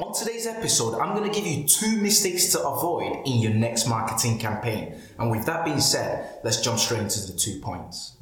On today's episode, I'm going to give you two mistakes to avoid in your next marketing campaign. And with that being said, let's jump straight into the two points.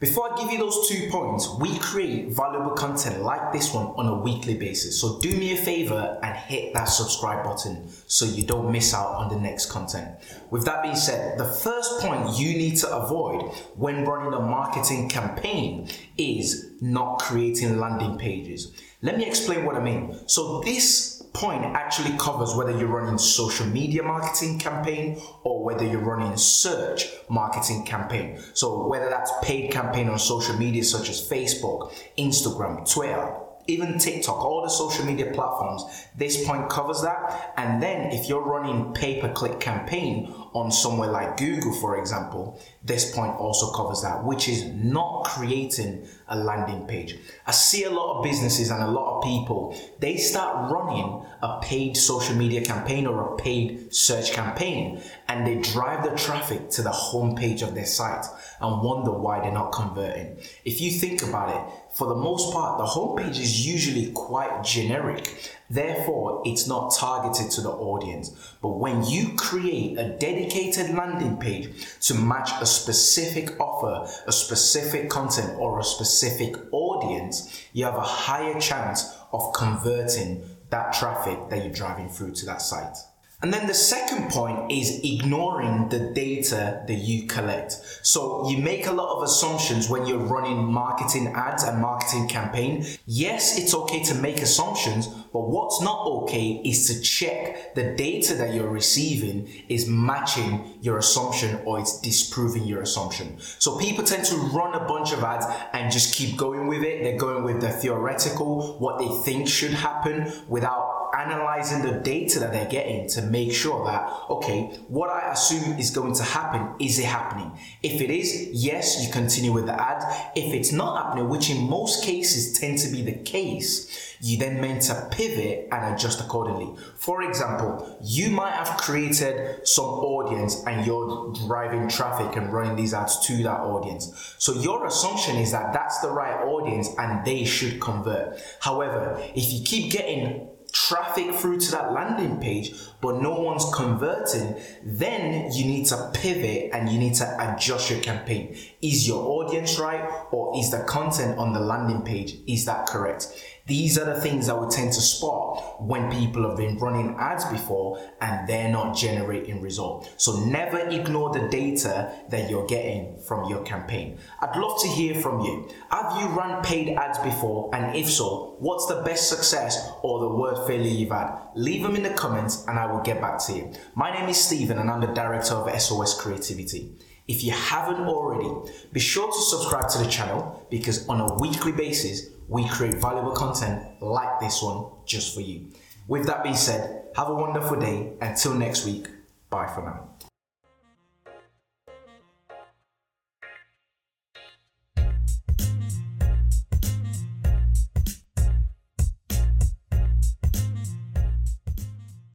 Before I give you those two points, we create valuable content like this one on a weekly basis. So do me a favor and hit that subscribe button so you don't miss out on the next content. With that being said, the first point you need to avoid when running a marketing campaign is not creating landing pages. Let me explain what I mean. So this point actually covers whether you're running social media marketing campaign or whether you're running search marketing campaign. So whether that's paid campaign on social media such as Facebook, Instagram, Twitter, even TikTok, all the social media platforms, this point covers that. And then if you're running pay per click campaign on somewhere like Google, for example, this point also covers that, which is not creating a landing page. I see a lot of businesses and a lot of people, they start running a paid social media campaign or a paid search campaign and they drive the traffic to the homepage of their site and wonder why they're not converting. If you think about it, for the most part, the homepage is usually quite generic. Therefore, it's not targeted to the audience. But when you create a dedicated landing page to match a specific offer, a specific content, or a specific audience, you have a higher chance of converting that traffic that you're driving through to that site. And then the second point is ignoring the data that you collect. So you make a lot of assumptions when you're running marketing ads and marketing campaign. Yes, it's okay to make assumptions, but what's not okay is to check the data that you're receiving is matching your assumption or it's disproving your assumption. So people tend to run a bunch of ads and just keep going with it. They're going with the theoretical, what they think should happen without analyzing the data that they're getting to make sure that, okay, what I assume is going to happen, is it happening? If it is, yes, you continue with the ad. If it's not happening, which in most cases tend to be the case, you then meant to pivot and adjust accordingly. For example, you might have created some audience and you're driving traffic and running these ads to that audience. So your assumption is that that's the right audience and they should convert. However, if you keep getting traffic through to that landing page, but no one's converting, then you need to pivot and you need to adjust your campaign. Is your audience right or is the content on the landing page is that correct? These are the things that we tend to spot when people have been running ads before and they're not generating result. So never ignore the data that you're getting from your campaign. I'd love to hear from you. Have you run paid ads before? And if so, what's the best success or the worst failure you've had? Leave them in the comments and I will get back to you. My name is Stephen and I'm the director of SOS Creativity. If you haven't already, be sure to subscribe to the channel because on a weekly basis, we create valuable content like this one just for you. With that being said, have a wonderful day. Until next week, bye for now.